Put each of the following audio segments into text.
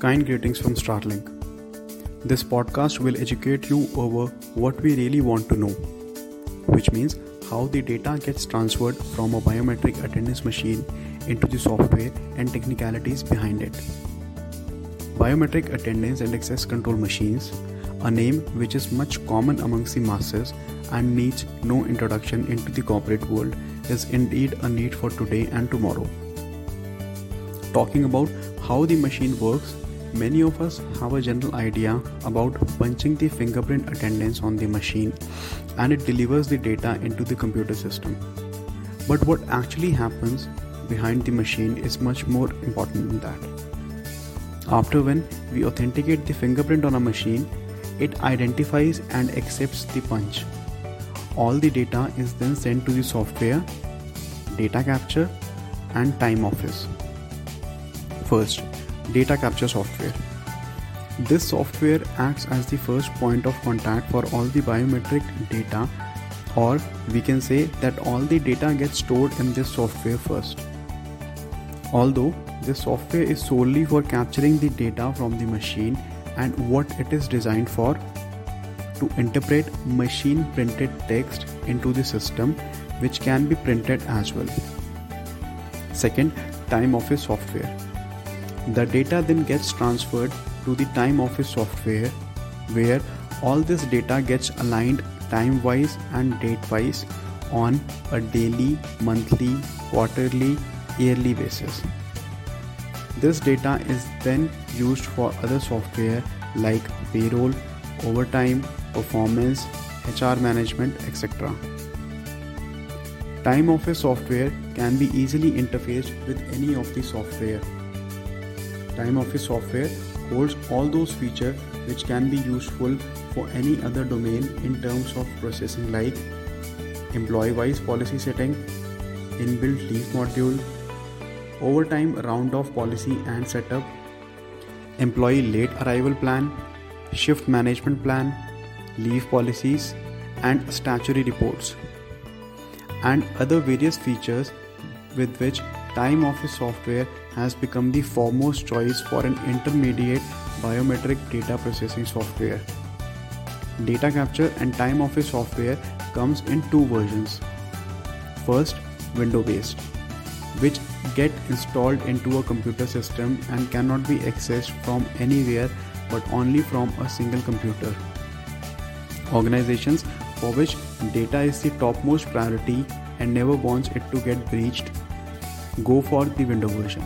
Kind greetings from Starlink. This podcast will educate you over what we really want to know, which means how the data gets transferred from a biometric attendance machine into the software and technicalities behind it. Biometric attendance and access control machines, a name which is much common amongst the masses and needs no introduction into the corporate world, is indeed a need for today and tomorrow. Talking about how the machine works, many of us have a general idea about punching the fingerprint attendance on the machine and it delivers the data into the computer system. But what actually happens behind the machine is much more important than that. After when we authenticate the fingerprint on a machine, it identifies and accepts the punch. All the data is then sent to the software, data capture, and time office. First, data capture software. This software acts as the first point of contact for all the biometric data, or we can say that all the data gets stored in this software first. Although this software is solely for capturing the data from the machine and what it is designed for to interpret machine printed text into the system which can be printed as well. Second, time office software. The data then gets transferred to the time office software where all this data gets aligned time wise and date wise on a daily, monthly, quarterly, yearly basis. This data is then used for other software like payroll, overtime, performance, HR management, etc. Time office software can be easily interfaced with any of the software Time Office software holds all those features which can be useful for any other domain in terms of processing like employee wise policy setting, inbuilt leave module, overtime round off policy and setup, employee late arrival plan, shift management plan, leave policies, and statutory reports, and other various features with which Time Office software has become the foremost choice for an intermediate biometric data processing software. Data capture and time office software comes in two versions. First, window based, which get installed into a computer system and cannot be accessed from anywhere but only from a single computer. Organizations for which data is the topmost priority and never wants it to get breached go for the window version.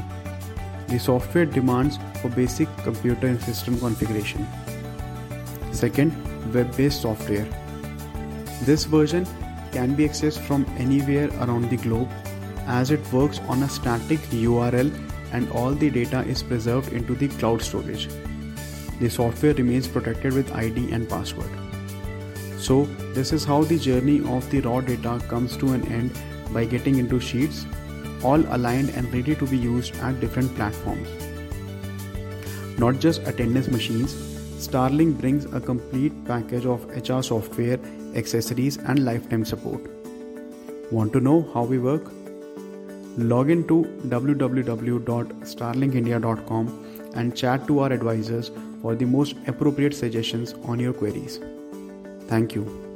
The software demands for basic computer and system configuration. Second, web based software. This version can be accessed from anywhere around the globe as it works on a static URL and all the data is preserved into the cloud storage. The software remains protected with ID and password. So, this is how the journey of the raw data comes to an end by getting into Sheets all aligned and ready to be used at different platforms. Not just attendance machines, Starlink brings a complete package of HR software, accessories, and lifetime support. Want to know how we work? Log in to www.starlinkindia.com and chat to our advisors for the most appropriate suggestions on your queries. Thank you.